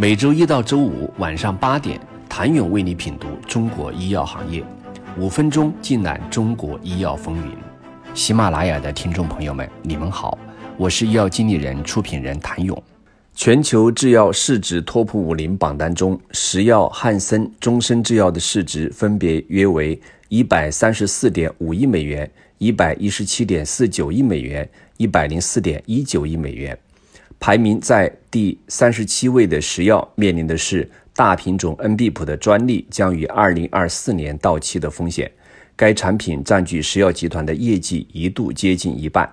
每周一到周五晚上八点，谭勇为你品读中国医药行业，五分钟尽览中国医药风云。喜马拉雅的听众朋友们，你们好，我是医药经理人、出品人谭勇。全球制药市值 TOP 五零榜单中，石药、汉森、终身制药的市值分别约为一百三十四点五亿美元、一百一十七点四九亿美元、一百零四点一九亿美元。排名在第三十七位的石药面临的是大品种恩必普的专利将于二零二四年到期的风险。该产品占据石药集团的业绩一度接近一半。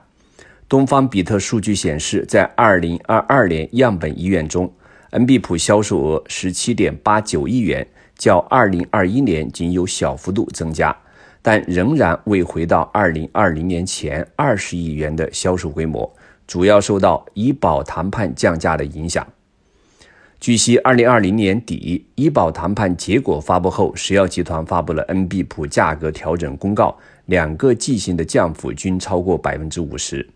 东方比特数据显示，在二零二二年样本医院中，恩必普销售额十七点八九亿元，较二零二一年仅有小幅度增加，但仍然未回到二零二零年前二十亿元的销售规模。主要受到医保谈判降价的影响。据悉，二零二零年底医保谈判结果发布后，石药集团发布了恩必普价格调整公告，两个剂型的降幅均超过百分之五十。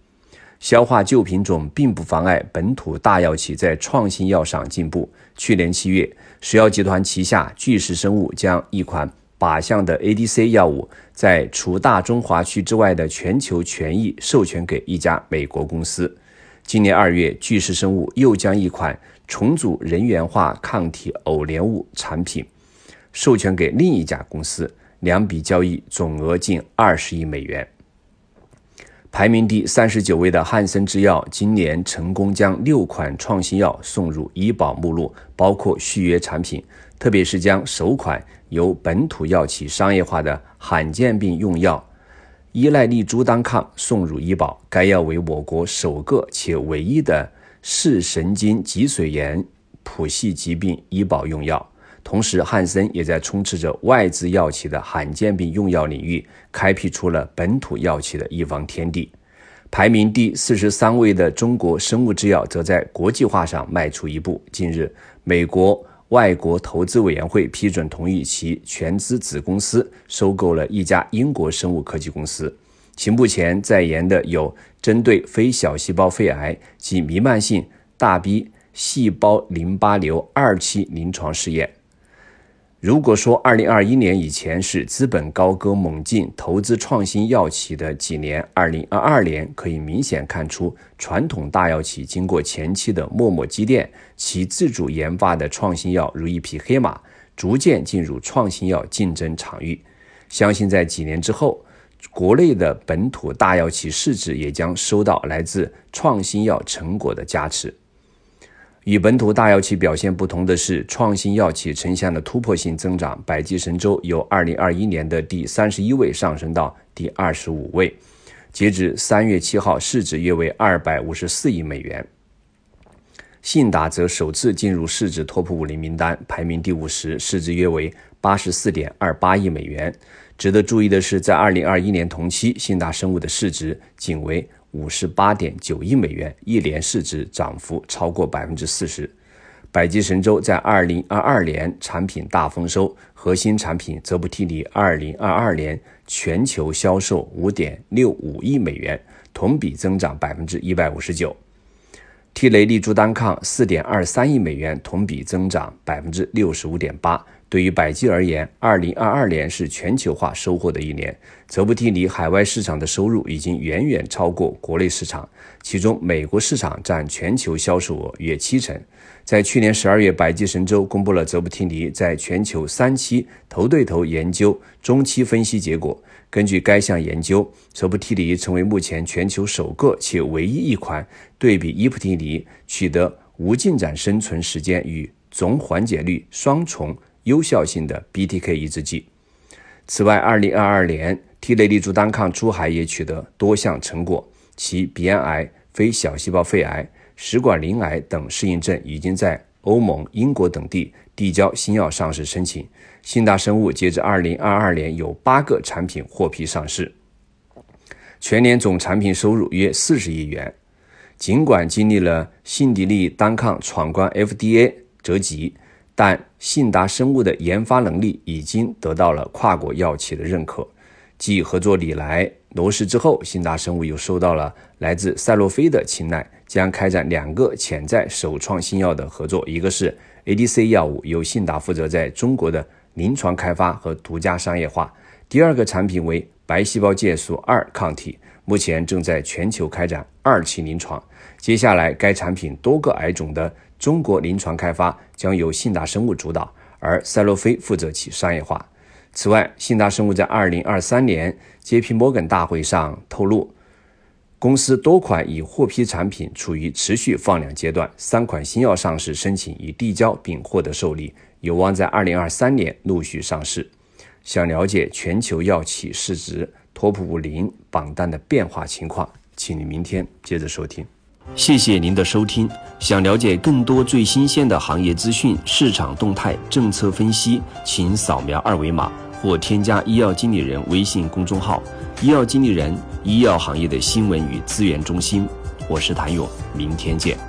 消化旧品种并不妨碍本土大药企在创新药上进步。去年七月，石药集团旗下巨石生物将一款。靶向的 ADC 药物在除大中华区之外的全球权益授权给一家美国公司。今年二月，巨石生物又将一款重组人源化抗体偶联物产品授权给另一家公司，两笔交易总额近二十亿美元。排名第三十九位的汉森制药今年成功将六款创新药送入医保目录，包括续约产品，特别是将首款由本土药企商业化的罕见病用药依赖利珠单抗送入医保。该药为我国首个且唯一的视神经脊髓炎谱系疾病医保用药。同时，汉森也在充斥着外资药企的罕见病用药领域，开辟出了本土药企的一方天地。排名第四十三位的中国生物制药，则在国际化上迈出一步。近日，美国外国投资委员会批准同意其全资子公司收购了一家英国生物科技公司，其目前在研的有针对非小细胞肺癌及弥漫性大 B 细胞淋巴瘤二期临床试验。如果说2021年以前是资本高歌猛进、投资创新药企的几年，2022年可以明显看出，传统大药企经过前期的默默积淀，其自主研发的创新药如一匹黑马，逐渐进入创新药竞争场域。相信在几年之后，国内的本土大药企市值也将收到来自创新药成果的加持。与本土大药企表现不同的是，创新药企呈现了突破性增长。百济神州由二零二一年的第三十一位上升到第二十五位，截至三月七号，市值约为二百五十四亿美元。信达则首次进入市值 TOP 五零名单，排名第五十，市值约为八十四点二八亿美元。值得注意的是，在二零二一年同期，信达生物的市值仅为。五十八点九亿美元，一年市值涨幅超过百分之四十。百济神州在二零二二年产品大丰收，核心产品泽布替尼二零二二年全球销售五点六五亿美元，同比增长百分之一百五十九。替雷利珠单抗四点二三亿美元，同比增长百分之六十五点八。对于百济而言，二零二二年是全球化收获的一年。泽布替尼海外市场的收入已经远远超过国内市场，其中美国市场占全球销售额约七成。在去年十二月，百济神州公布了泽布替尼在全球三期头对头研究中期分析结果。根据该项研究，泽布替尼成为目前全球首个且唯一一款对比伊普替尼取得无进展生存时间与总缓解率双重。有效性的 BTK 抑制剂。此外，2022年，替雷利珠单抗出海也取得多项成果，其鼻咽癌、非小细胞肺癌、食管鳞癌等适应症已经在欧盟、英国等地递交新药上市申请。信达生物截至2022年有八个产品获批上市，全年总产品收入约40亿元。尽管经历了信迪利单抗闯关 FDA 折戟。但信达生物的研发能力已经得到了跨国药企的认可。继合作礼来、罗氏之后，信达生物又受到了来自赛洛菲的青睐，将开展两个潜在首创新药的合作，一个是 ADC 药物，由信达负责在中国的临床开发和独家商业化；第二个产品为白细胞介素二抗体，目前正在全球开展二期临床。接下来，该产品多个癌种的中国临床开发将由信达生物主导，而赛洛菲负责其商业化。此外，信达生物在二零二三年 J.P. Morgan 大会上透露，公司多款已获批产品处于持续放量阶段，三款新药上市申请已递交并获得受理，有望在二零二三年陆续上市。想了解全球药企市值 TOP 五零榜单的变化情况，请你明天接着收听。谢谢您的收听。想了解更多最新鲜的行业资讯、市场动态、政策分析，请扫描二维码或添加医药经理人微信公众号“医药经理人”——医药行业的新闻与资源中心。我是谭勇，明天见。